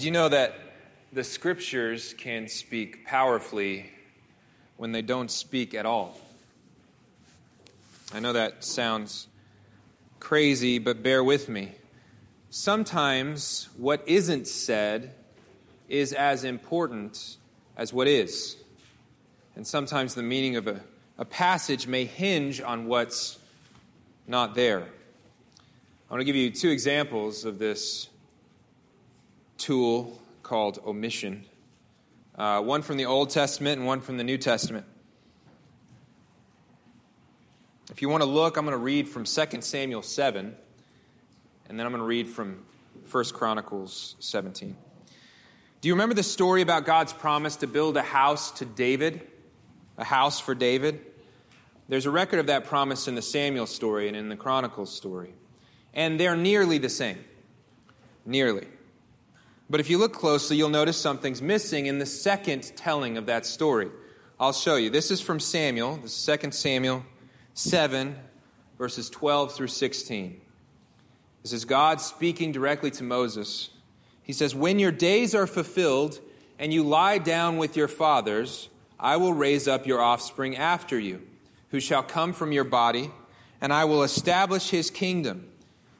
Did you know that the scriptures can speak powerfully when they don't speak at all? I know that sounds crazy, but bear with me. Sometimes what isn't said is as important as what is. And sometimes the meaning of a, a passage may hinge on what's not there. I want to give you two examples of this tool called omission uh, one from the Old Testament and one from the New Testament. If you want to look, I'm going to read from 2 Samuel 7, and then I'm going to read from 1 Chronicles 17. Do you remember the story about God's promise to build a house to David? A house for David? There's a record of that promise in the Samuel story and in the Chronicles story. And they're nearly the same. Nearly. But if you look closely, you'll notice something's missing in the second telling of that story. I'll show you. This is from Samuel, is 2 Samuel 7, verses 12 through 16. This is God speaking directly to Moses. He says, When your days are fulfilled and you lie down with your fathers, I will raise up your offspring after you, who shall come from your body, and I will establish his kingdom.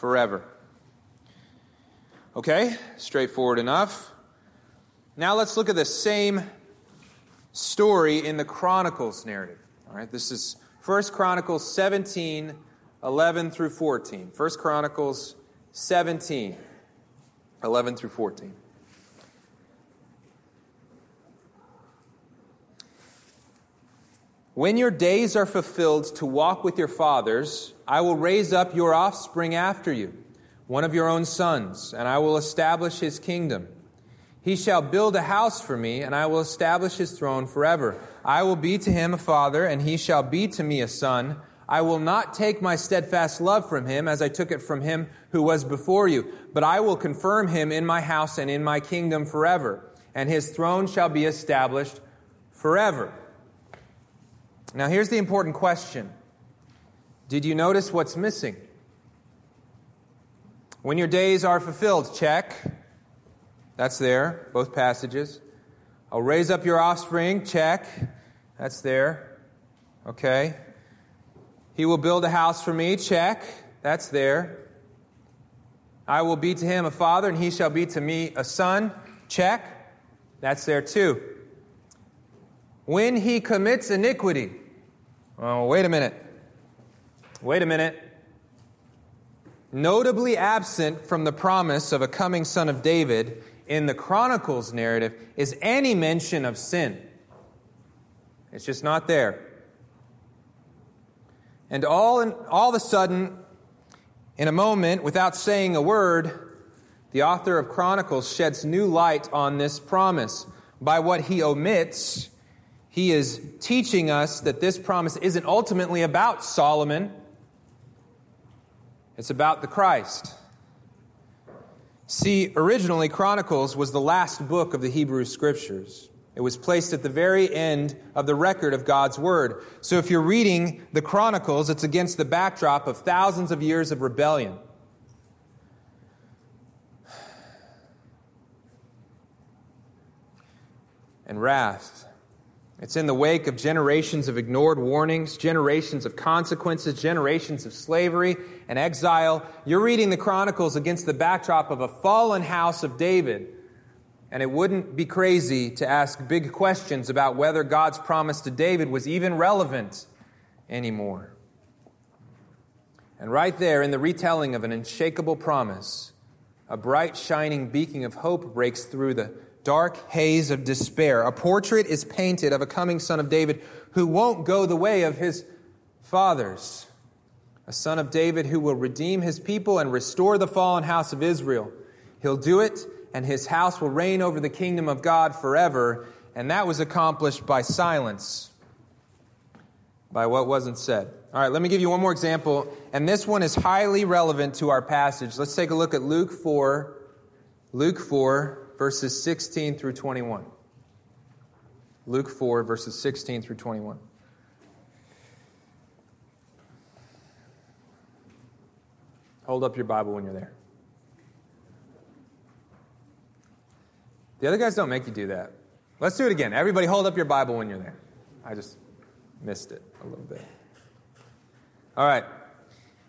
forever. Okay, straightforward enough. Now let's look at the same story in the Chronicles narrative. All right, this is 1 Chronicles 17, 11 through 14. 1 Chronicles 17, 11 through 14. When your days are fulfilled to walk with your fathers, I will raise up your offspring after you, one of your own sons, and I will establish his kingdom. He shall build a house for me, and I will establish his throne forever. I will be to him a father, and he shall be to me a son. I will not take my steadfast love from him as I took it from him who was before you, but I will confirm him in my house and in my kingdom forever, and his throne shall be established forever. Now, here's the important question Did you notice what's missing? When your days are fulfilled, check. That's there, both passages. I'll raise up your offspring, check. That's there. Okay. He will build a house for me, check. That's there. I will be to him a father, and he shall be to me a son, check. That's there too. When he commits iniquity, Oh, wait a minute. Wait a minute. Notably absent from the promise of a coming son of David in the Chronicles narrative is any mention of sin. It's just not there. And all, in, all of a sudden, in a moment, without saying a word, the author of Chronicles sheds new light on this promise. By what he omits, he is teaching us that this promise isn't ultimately about Solomon, it's about the Christ. See, originally, Chronicles was the last book of the Hebrew Scriptures. It was placed at the very end of the record of God's Word. So if you're reading the Chronicles, it's against the backdrop of thousands of years of rebellion. And wrath. It's in the wake of generations of ignored warnings, generations of consequences, generations of slavery and exile. You're reading the Chronicles against the backdrop of a fallen house of David. And it wouldn't be crazy to ask big questions about whether God's promise to David was even relevant anymore. And right there, in the retelling of an unshakable promise, a bright, shining beacon of hope breaks through the dark haze of despair. A portrait is painted of a coming son of David who won't go the way of his fathers. A son of David who will redeem his people and restore the fallen house of Israel. He'll do it and his house will reign over the kingdom of God forever. And that was accomplished by silence, by what wasn't said. All right, let me give you one more example, and this one is highly relevant to our passage. Let's take a look at Luke 4, Luke 4, verses 16 through 21. Luke 4, verses 16 through 21. Hold up your Bible when you're there. The other guys don't make you do that. Let's do it again. Everybody hold up your Bible when you're there. I just missed it a little bit. All right.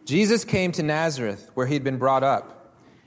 Jesus came to Nazareth, where he'd been brought up.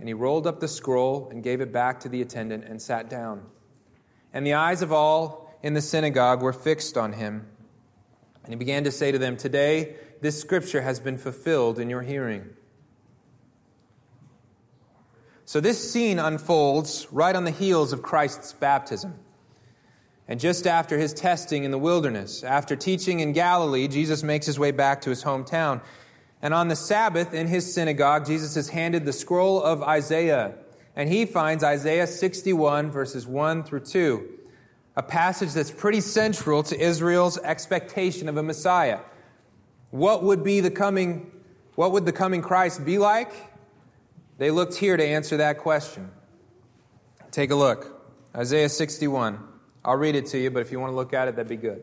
And he rolled up the scroll and gave it back to the attendant and sat down. And the eyes of all in the synagogue were fixed on him. And he began to say to them, Today this scripture has been fulfilled in your hearing. So this scene unfolds right on the heels of Christ's baptism. And just after his testing in the wilderness, after teaching in Galilee, Jesus makes his way back to his hometown. And on the Sabbath in his synagogue, Jesus is handed the scroll of Isaiah. And he finds Isaiah 61, verses 1 through 2, a passage that's pretty central to Israel's expectation of a Messiah. What would be the coming, what would the coming Christ be like? They looked here to answer that question. Take a look. Isaiah 61. I'll read it to you, but if you want to look at it, that'd be good.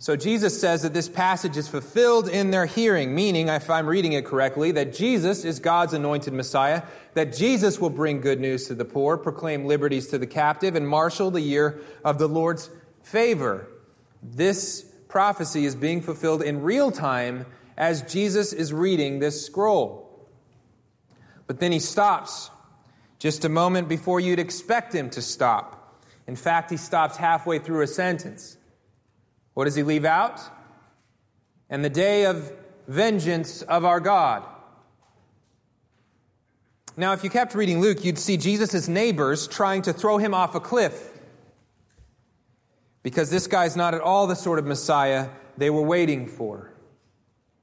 So Jesus says that this passage is fulfilled in their hearing, meaning, if I'm reading it correctly, that Jesus is God's anointed Messiah, that Jesus will bring good news to the poor, proclaim liberties to the captive, and marshal the year of the Lord's favor. This prophecy is being fulfilled in real time as Jesus is reading this scroll. But then he stops just a moment before you'd expect him to stop. In fact, he stops halfway through a sentence. What does he leave out? And the day of vengeance of our God. Now, if you kept reading Luke, you'd see Jesus' neighbors trying to throw him off a cliff. Because this guy's not at all the sort of Messiah they were waiting for.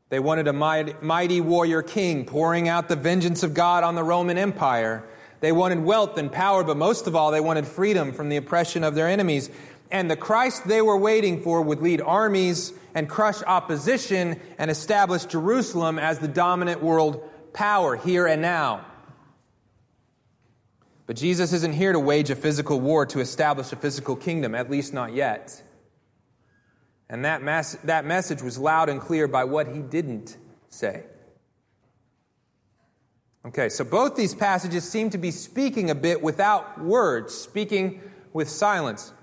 They wanted a mighty warrior king pouring out the vengeance of God on the Roman Empire. They wanted wealth and power, but most of all, they wanted freedom from the oppression of their enemies. And the Christ they were waiting for would lead armies and crush opposition and establish Jerusalem as the dominant world power here and now. But Jesus isn't here to wage a physical war to establish a physical kingdom, at least not yet. And that, that message was loud and clear by what he didn't say. Okay, so both these passages seem to be speaking a bit without words, speaking with silence.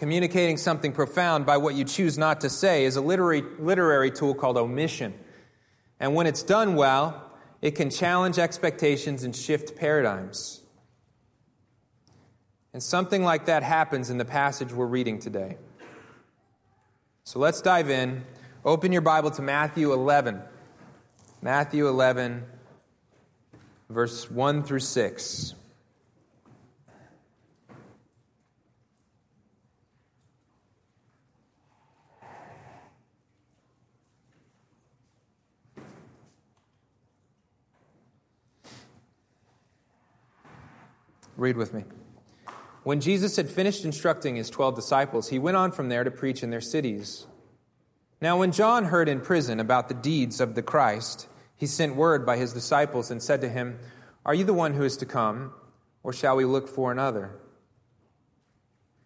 Communicating something profound by what you choose not to say is a literary, literary tool called omission. And when it's done well, it can challenge expectations and shift paradigms. And something like that happens in the passage we're reading today. So let's dive in. Open your Bible to Matthew 11. Matthew 11, verse 1 through 6. Read with me. When Jesus had finished instructing his twelve disciples, he went on from there to preach in their cities. Now, when John heard in prison about the deeds of the Christ, he sent word by his disciples and said to him, Are you the one who is to come, or shall we look for another?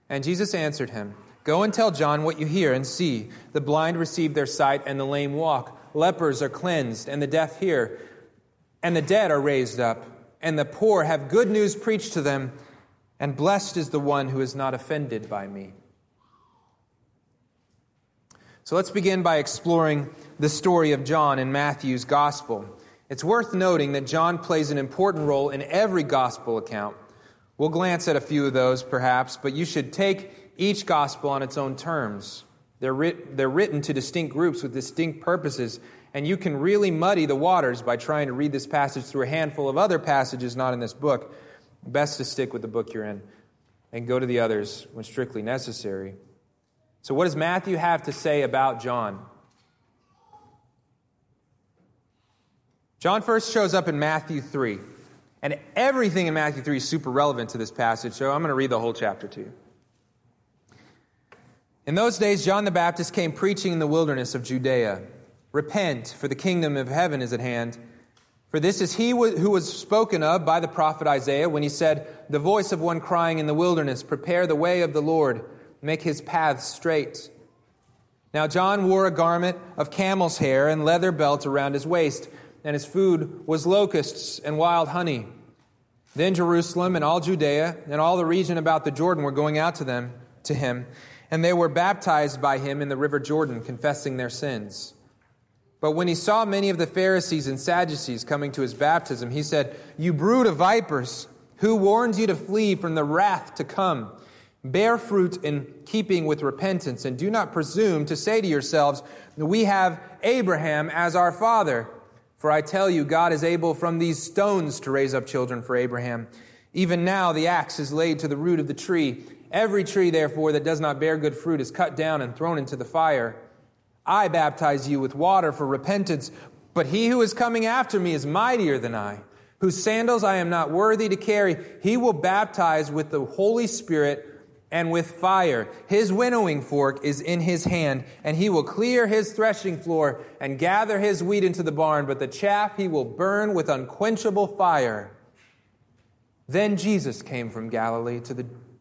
And Jesus answered him, Go and tell John what you hear and see. The blind receive their sight, and the lame walk. Lepers are cleansed, and the deaf hear. And the dead are raised up, and the poor have good news preached to them. And blessed is the one who is not offended by me. So let's begin by exploring the story of John in Matthew's gospel. It's worth noting that John plays an important role in every gospel account. We'll glance at a few of those, perhaps, but you should take each gospel on its own terms. They're, writ- they're written to distinct groups with distinct purposes, and you can really muddy the waters by trying to read this passage through a handful of other passages not in this book. Best to stick with the book you're in and go to the others when strictly necessary. So, what does Matthew have to say about John? John first shows up in Matthew 3. And everything in Matthew 3 is super relevant to this passage, so I'm going to read the whole chapter to you. In those days, John the Baptist came preaching in the wilderness of Judea Repent, for the kingdom of heaven is at hand. For this is he who was spoken of by the prophet Isaiah when he said, The voice of one crying in the wilderness, Prepare the way of the Lord, make his paths straight. Now John wore a garment of camel's hair and leather belt around his waist, and his food was locusts and wild honey. Then Jerusalem and all Judea and all the region about the Jordan were going out to them to him and they were baptized by him in the river Jordan, confessing their sins. But when he saw many of the Pharisees and Sadducees coming to his baptism, he said, You brood of vipers, who warns you to flee from the wrath to come? Bear fruit in keeping with repentance, and do not presume to say to yourselves, We have Abraham as our father. For I tell you, God is able from these stones to raise up children for Abraham. Even now the axe is laid to the root of the tree. Every tree, therefore, that does not bear good fruit is cut down and thrown into the fire. I baptize you with water for repentance, but he who is coming after me is mightier than I, whose sandals I am not worthy to carry. He will baptize with the Holy Spirit and with fire. His winnowing fork is in his hand, and he will clear his threshing floor and gather his wheat into the barn, but the chaff he will burn with unquenchable fire. Then Jesus came from Galilee to the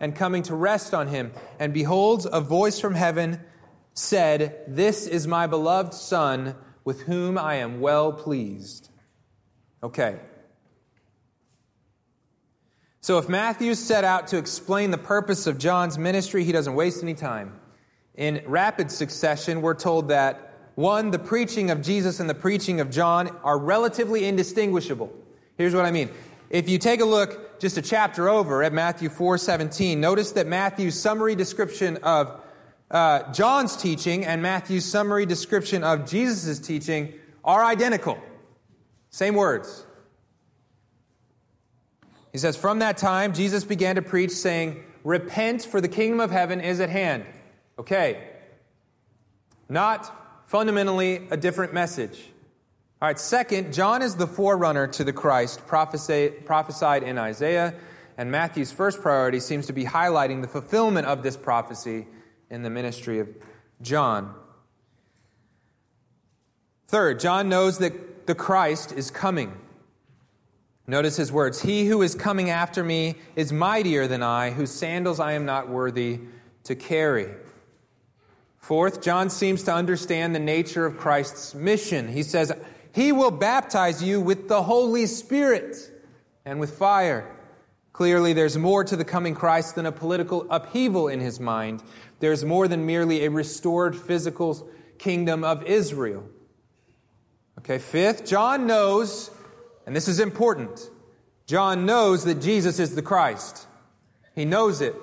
and coming to rest on him. And behold, a voice from heaven said, This is my beloved Son, with whom I am well pleased. Okay. So if Matthew set out to explain the purpose of John's ministry, he doesn't waste any time. In rapid succession, we're told that one, the preaching of Jesus and the preaching of John are relatively indistinguishable. Here's what I mean. If you take a look just a chapter over at Matthew 4:17, notice that Matthew's summary description of uh, John's teaching and Matthew's summary description of Jesus' teaching are identical. Same words. He says, From that time, Jesus began to preach, saying, Repent, for the kingdom of heaven is at hand. Okay. Not fundamentally a different message. All right, second, John is the forerunner to the Christ prophesied in Isaiah, and Matthew's first priority seems to be highlighting the fulfillment of this prophecy in the ministry of John. Third, John knows that the Christ is coming. Notice his words He who is coming after me is mightier than I, whose sandals I am not worthy to carry. Fourth, John seems to understand the nature of Christ's mission. He says, he will baptize you with the Holy Spirit and with fire. Clearly, there's more to the coming Christ than a political upheaval in his mind. There's more than merely a restored physical kingdom of Israel. Okay, fifth, John knows, and this is important, John knows that Jesus is the Christ. He knows it.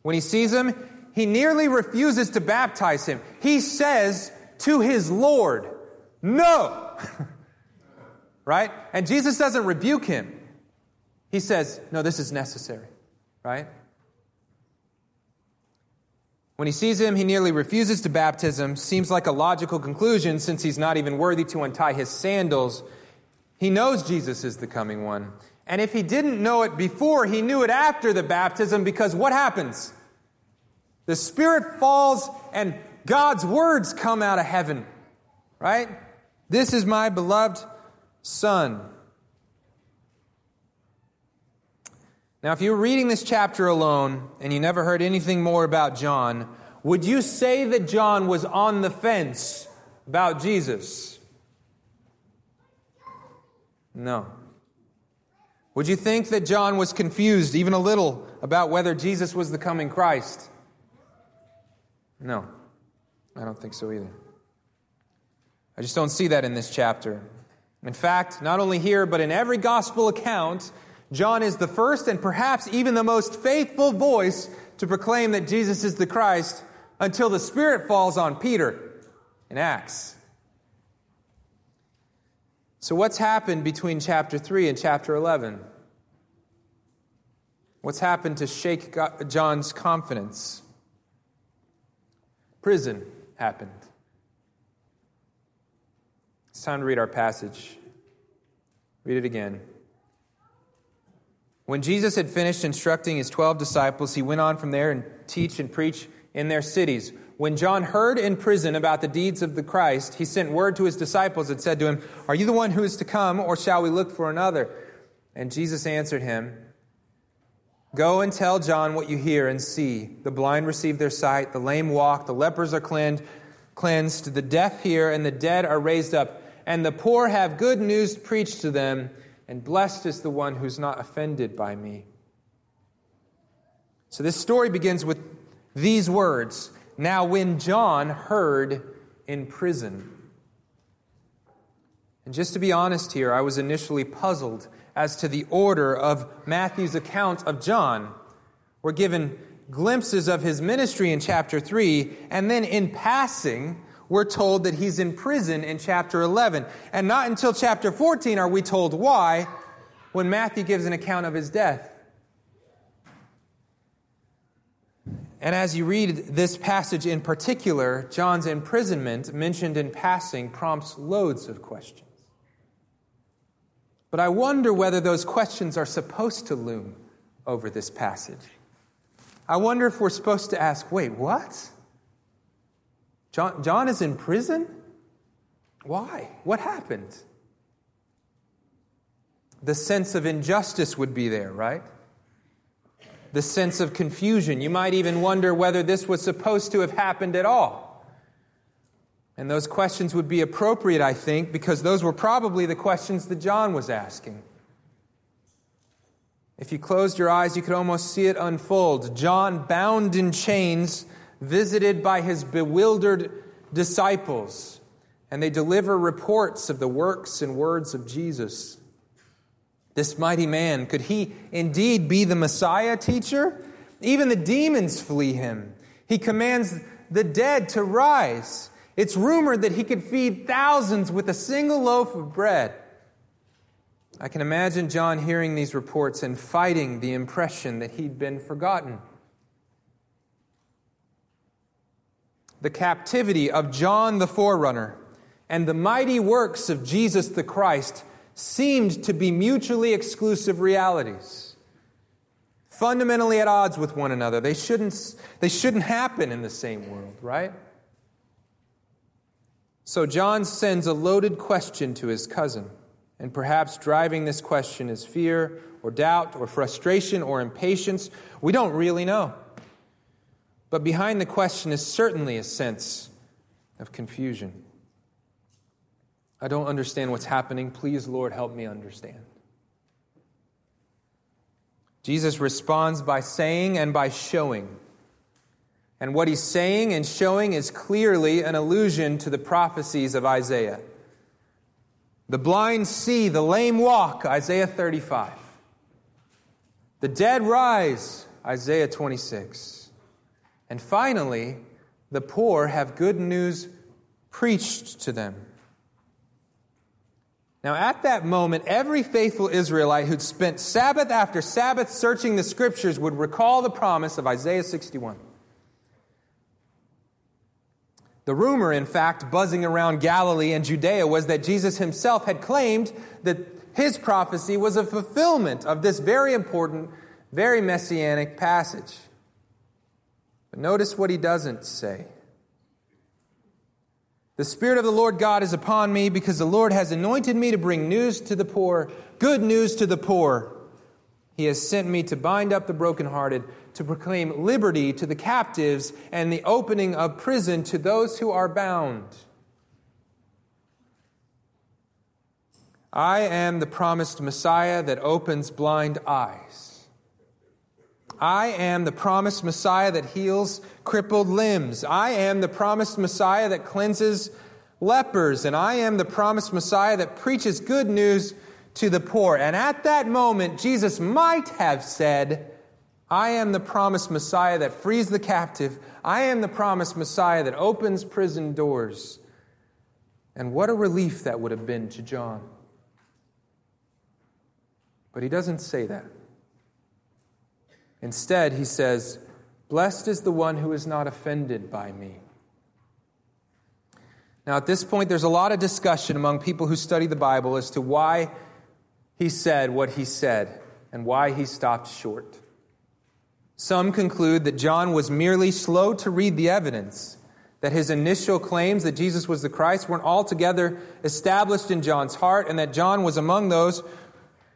When he sees him, he nearly refuses to baptize him. He says to his Lord, No! right? And Jesus doesn't rebuke him. He says, No, this is necessary, right? When he sees him, he nearly refuses to baptism. Seems like a logical conclusion since he's not even worthy to untie his sandals. He knows Jesus is the coming one. And if he didn't know it before, he knew it after the baptism because what happens? The Spirit falls and God's words come out of heaven, right? This is my beloved Son. Now, if you were reading this chapter alone and you never heard anything more about John, would you say that John was on the fence about Jesus? No. Would you think that John was confused even a little about whether Jesus was the coming Christ? No, I don't think so either. I just don't see that in this chapter. In fact, not only here, but in every gospel account, John is the first and perhaps even the most faithful voice to proclaim that Jesus is the Christ until the Spirit falls on Peter in Acts. So, what's happened between chapter 3 and chapter 11? What's happened to shake John's confidence? Prison happened. It's time to read our passage. Read it again. When Jesus had finished instructing his 12 disciples, he went on from there and teach and preach in their cities. When John heard in prison about the deeds of the Christ, he sent word to his disciples and said to him, Are you the one who is to come, or shall we look for another? And Jesus answered him, Go and tell John what you hear and see. The blind receive their sight, the lame walk, the lepers are cleansed, cleansed, the deaf hear, and the dead are raised up, and the poor have good news preached to them, and blessed is the one who's not offended by me. So this story begins with these words now, when John heard in prison, and just to be honest here, I was initially puzzled as to the order of Matthew's account of John. We're given glimpses of his ministry in chapter 3, and then in passing, we're told that he's in prison in chapter 11. And not until chapter 14 are we told why when Matthew gives an account of his death. And as you read this passage in particular, John's imprisonment, mentioned in passing, prompts loads of questions. But I wonder whether those questions are supposed to loom over this passage. I wonder if we're supposed to ask wait, what? John, John is in prison? Why? What happened? The sense of injustice would be there, right? the sense of confusion. You might even wonder whether this was supposed to have happened at all. And those questions would be appropriate, I think, because those were probably the questions that John was asking. If you closed your eyes, you could almost see it unfold. John, bound in chains, visited by his bewildered disciples, and they deliver reports of the works and words of Jesus. This mighty man, could he indeed be the Messiah teacher? Even the demons flee him. He commands the dead to rise. It's rumored that he could feed thousands with a single loaf of bread. I can imagine John hearing these reports and fighting the impression that he'd been forgotten. The captivity of John the forerunner and the mighty works of Jesus the Christ seemed to be mutually exclusive realities, fundamentally at odds with one another. They shouldn't, they shouldn't happen in the same world, right? So John sends a loaded question to his cousin, and perhaps driving this question is fear or doubt or frustration or impatience. We don't really know. But behind the question is certainly a sense of confusion. I don't understand what's happening. Please, Lord, help me understand. Jesus responds by saying and by showing. And what he's saying and showing is clearly an allusion to the prophecies of Isaiah. The blind see, the lame walk, Isaiah 35. The dead rise, Isaiah 26. And finally, the poor have good news preached to them. Now, at that moment, every faithful Israelite who'd spent Sabbath after Sabbath searching the scriptures would recall the promise of Isaiah 61. The rumor, in fact, buzzing around Galilee and Judea was that Jesus himself had claimed that his prophecy was a fulfillment of this very important, very messianic passage. Notice what he doesn't say. The Spirit of the Lord God is upon me because the Lord has anointed me to bring news to the poor, good news to the poor. He has sent me to bind up the brokenhearted, to proclaim liberty to the captives, and the opening of prison to those who are bound. I am the promised Messiah that opens blind eyes. I am the promised Messiah that heals crippled limbs. I am the promised Messiah that cleanses lepers. And I am the promised Messiah that preaches good news to the poor. And at that moment, Jesus might have said, I am the promised Messiah that frees the captive. I am the promised Messiah that opens prison doors. And what a relief that would have been to John. But he doesn't say that. Instead, he says, Blessed is the one who is not offended by me. Now, at this point, there's a lot of discussion among people who study the Bible as to why he said what he said and why he stopped short. Some conclude that John was merely slow to read the evidence, that his initial claims that Jesus was the Christ weren't altogether established in John's heart, and that John was among those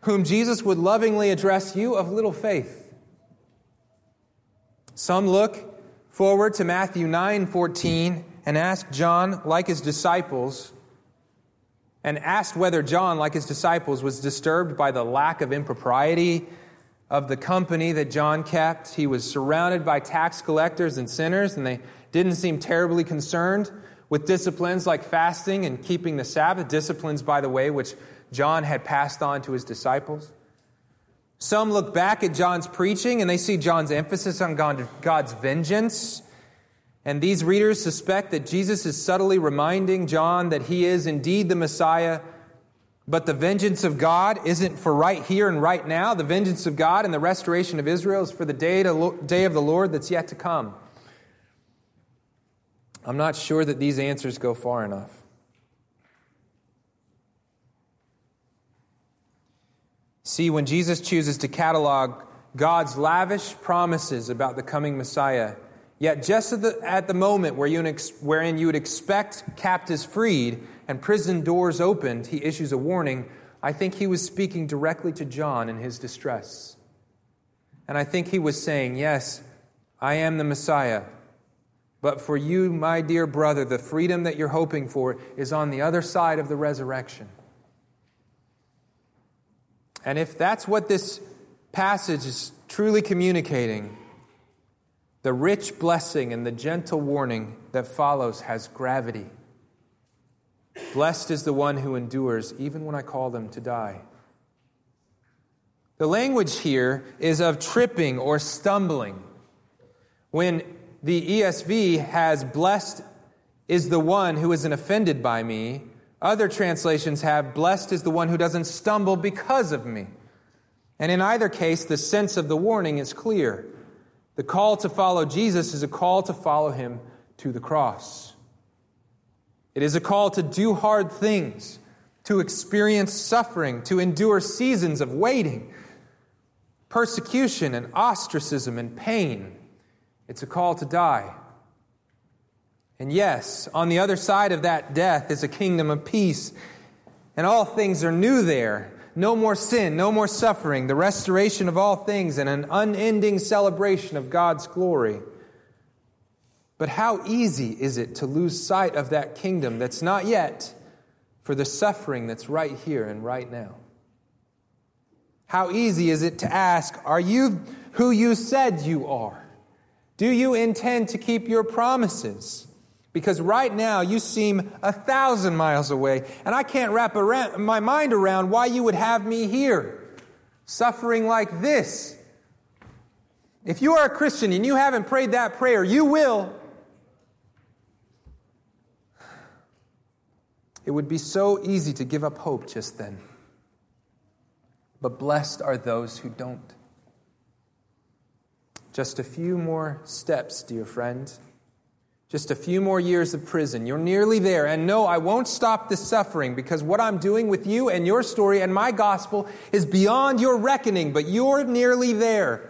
whom Jesus would lovingly address you of little faith. Some look forward to Matthew 9 14 and ask John, like his disciples, and asked whether John, like his disciples, was disturbed by the lack of impropriety of the company that John kept. He was surrounded by tax collectors and sinners, and they didn't seem terribly concerned with disciplines like fasting and keeping the Sabbath, disciplines, by the way, which John had passed on to his disciples. Some look back at John's preaching and they see John's emphasis on God's vengeance and these readers suspect that Jesus is subtly reminding John that he is indeed the Messiah, but the vengeance of God isn't for right here and right now. The vengeance of God and the restoration of Israel is for the day, to, day of the Lord that's yet to come. I'm not sure that these answers go far enough. See, when Jesus chooses to catalog God's lavish promises about the coming Messiah, Yet, just at the, at the moment where you, wherein you would expect captives freed and prison doors opened, he issues a warning. I think he was speaking directly to John in his distress. And I think he was saying, Yes, I am the Messiah. But for you, my dear brother, the freedom that you're hoping for is on the other side of the resurrection. And if that's what this passage is truly communicating, the rich blessing and the gentle warning that follows has gravity. Blessed is the one who endures, even when I call them to die. The language here is of tripping or stumbling. When the ESV has blessed is the one who isn't offended by me, other translations have blessed is the one who doesn't stumble because of me. And in either case, the sense of the warning is clear. The call to follow Jesus is a call to follow him to the cross. It is a call to do hard things, to experience suffering, to endure seasons of waiting, persecution and ostracism and pain. It's a call to die. And yes, on the other side of that death is a kingdom of peace, and all things are new there no more sin, no more suffering, the restoration of all things, and an unending celebration of God's glory. But how easy is it to lose sight of that kingdom that's not yet for the suffering that's right here and right now? How easy is it to ask, Are you who you said you are? Do you intend to keep your promises? Because right now you seem a thousand miles away, and I can't wrap around, my mind around why you would have me here, suffering like this. If you are a Christian and you haven't prayed that prayer, you will. It would be so easy to give up hope just then. But blessed are those who don't. Just a few more steps, dear friend Just a few more years of prison. You're nearly there. And no, I won't stop the suffering because what I'm doing with you and your story and my gospel is beyond your reckoning, but you're nearly there.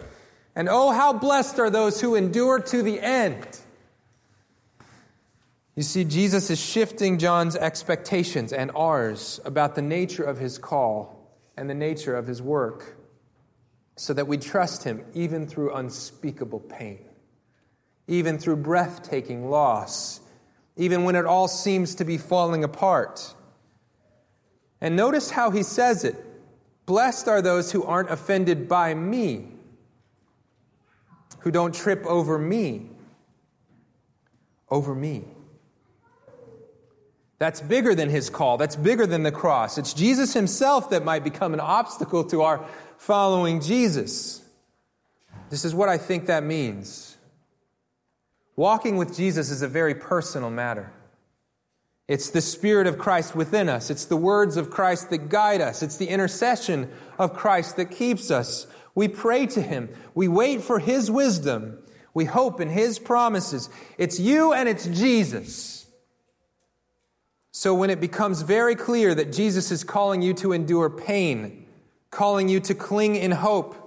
And oh, how blessed are those who endure to the end. You see, Jesus is shifting John's expectations and ours about the nature of his call and the nature of his work so that we trust him even through unspeakable pain even through breathtaking loss, even when it all seems to be falling apart. And notice how he says it Blessed are those who aren't offended by me, who don't trip over me. Over me. That's bigger than his call. That's bigger than the cross. It's Jesus himself that might become an obstacle to our following Jesus. This is what I think that means. Walking with Jesus is a very personal matter. It's the Spirit of Christ within us. It's the words of Christ that guide us. It's the intercession of Christ that keeps us. We pray to Him. We wait for His wisdom. We hope in His promises. It's you and it's Jesus. So when it becomes very clear that Jesus is calling you to endure pain, calling you to cling in hope,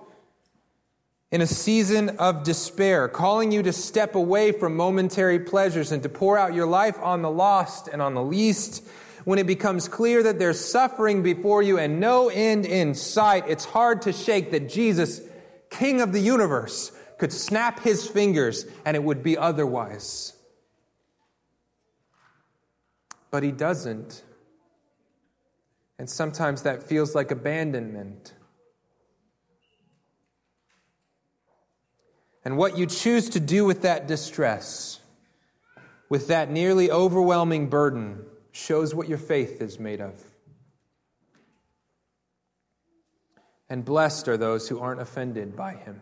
in a season of despair, calling you to step away from momentary pleasures and to pour out your life on the lost and on the least. When it becomes clear that there's suffering before you and no end in sight, it's hard to shake that Jesus, King of the universe, could snap his fingers and it would be otherwise. But he doesn't. And sometimes that feels like abandonment. And what you choose to do with that distress, with that nearly overwhelming burden, shows what your faith is made of. And blessed are those who aren't offended by him.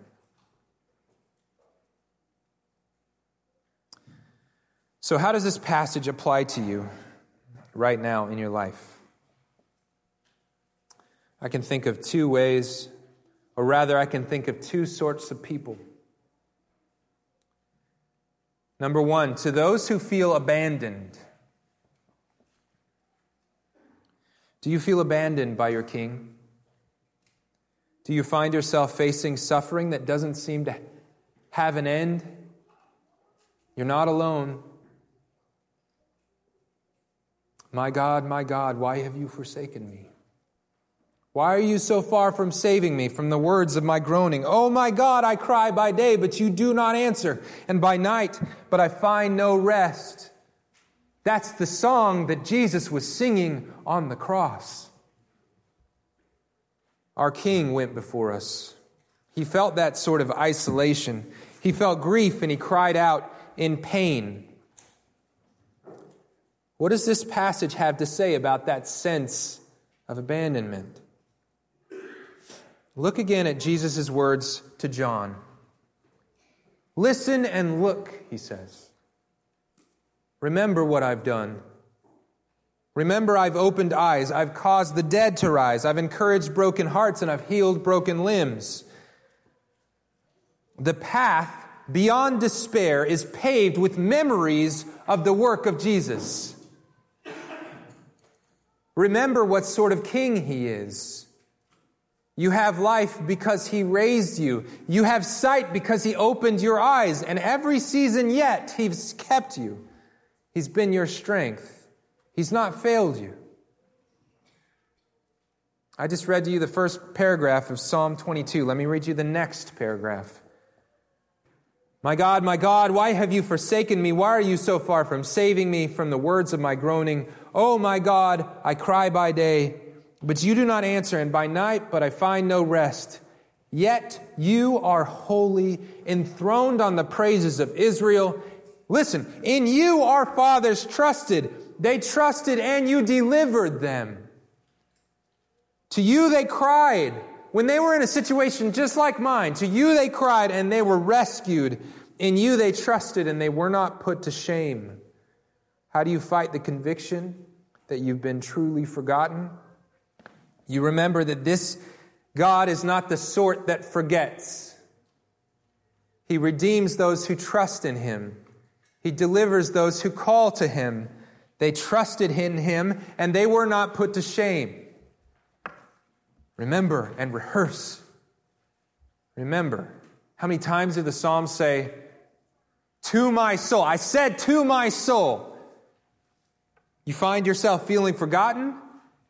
So, how does this passage apply to you right now in your life? I can think of two ways, or rather, I can think of two sorts of people. Number one, to those who feel abandoned. Do you feel abandoned by your king? Do you find yourself facing suffering that doesn't seem to have an end? You're not alone. My God, my God, why have you forsaken me? Why are you so far from saving me from the words of my groaning? Oh my God, I cry by day, but you do not answer, and by night, but I find no rest. That's the song that Jesus was singing on the cross. Our King went before us. He felt that sort of isolation. He felt grief and he cried out in pain. What does this passage have to say about that sense of abandonment? Look again at Jesus' words to John. Listen and look, he says. Remember what I've done. Remember, I've opened eyes. I've caused the dead to rise. I've encouraged broken hearts and I've healed broken limbs. The path beyond despair is paved with memories of the work of Jesus. Remember what sort of king he is. You have life because he raised you. You have sight because he opened your eyes. And every season yet, he's kept you. He's been your strength. He's not failed you. I just read to you the first paragraph of Psalm 22. Let me read you the next paragraph. My God, my God, why have you forsaken me? Why are you so far from saving me from the words of my groaning? Oh, my God, I cry by day but you do not answer, and by night, but I find no rest. Yet you are holy, enthroned on the praises of Israel. Listen, in you our fathers trusted. They trusted and you delivered them. To you they cried. When they were in a situation just like mine, to you they cried and they were rescued. In you they trusted and they were not put to shame. How do you fight the conviction that you've been truly forgotten? You remember that this God is not the sort that forgets. He redeems those who trust in him. He delivers those who call to him. They trusted in him, and they were not put to shame. Remember and rehearse. Remember. How many times did the Psalms say, To my soul? I said, To my soul. You find yourself feeling forgotten?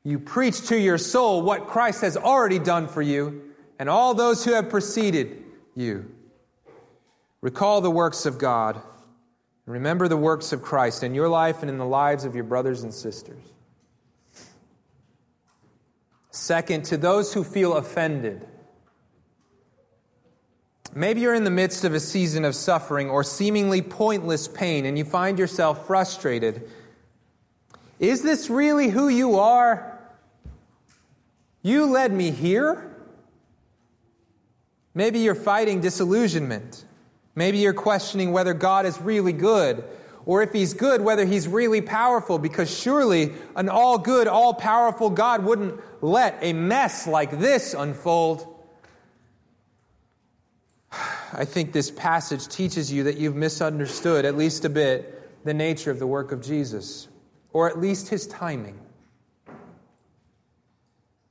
You preach to your soul what Christ has already done for you and all those who have preceded you. Recall the works of God. Remember the works of Christ in your life and in the lives of your brothers and sisters. Second, to those who feel offended. Maybe you're in the midst of a season of suffering or seemingly pointless pain and you find yourself frustrated. Is this really who you are? You led me here? Maybe you're fighting disillusionment. Maybe you're questioning whether God is really good, or if He's good, whether He's really powerful, because surely an all good, all powerful God wouldn't let a mess like this unfold. I think this passage teaches you that you've misunderstood, at least a bit, the nature of the work of Jesus, or at least His timing.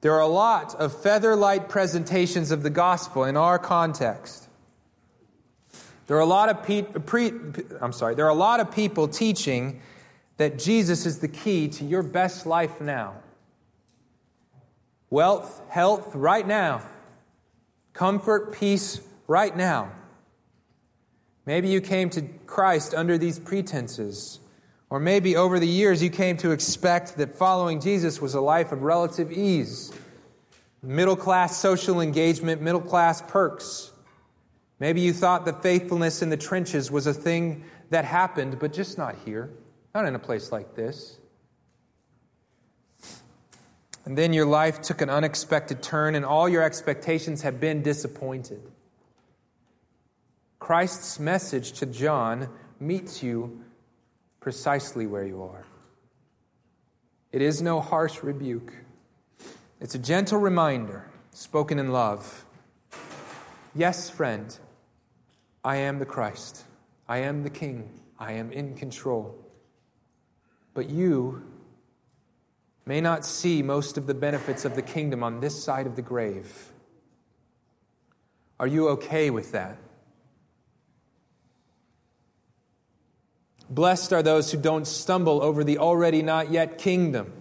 There are a lot of featherlight presentations of the gospel in our context. There are a lot of pe- pre- I'm sorry, there are a lot of people teaching that Jesus is the key to your best life now. Wealth, health right now. Comfort, peace right now. Maybe you came to Christ under these pretenses. Or maybe over the years you came to expect that following Jesus was a life of relative ease, middle class social engagement, middle class perks. Maybe you thought that faithfulness in the trenches was a thing that happened, but just not here, not in a place like this. And then your life took an unexpected turn, and all your expectations have been disappointed. Christ's message to John meets you precisely where you are. It is no harsh rebuke, it's a gentle reminder spoken in love. Yes, friend, I am the Christ. I am the King. I am in control. But you may not see most of the benefits of the kingdom on this side of the grave. Are you okay with that? Blessed are those who don't stumble over the already not yet kingdom.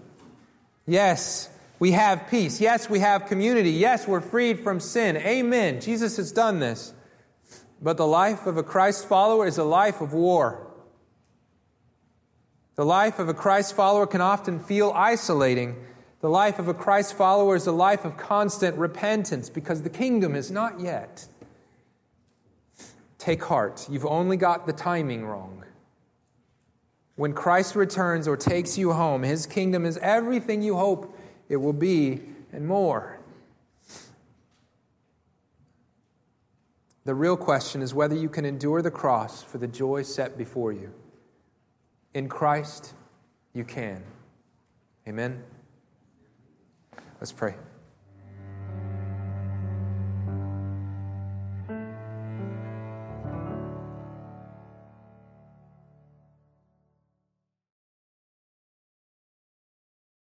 Yes, we have peace. Yes, we have community. Yes, we're freed from sin. Amen. Jesus has done this. But the life of a Christ follower is a life of war. The life of a Christ follower can often feel isolating. The life of a Christ follower is a life of constant repentance because the kingdom is not yet. Take heart. You've only got the timing wrong. When Christ returns or takes you home, his kingdom is everything you hope it will be and more. The real question is whether you can endure the cross for the joy set before you. In Christ, you can. Amen. Let's pray.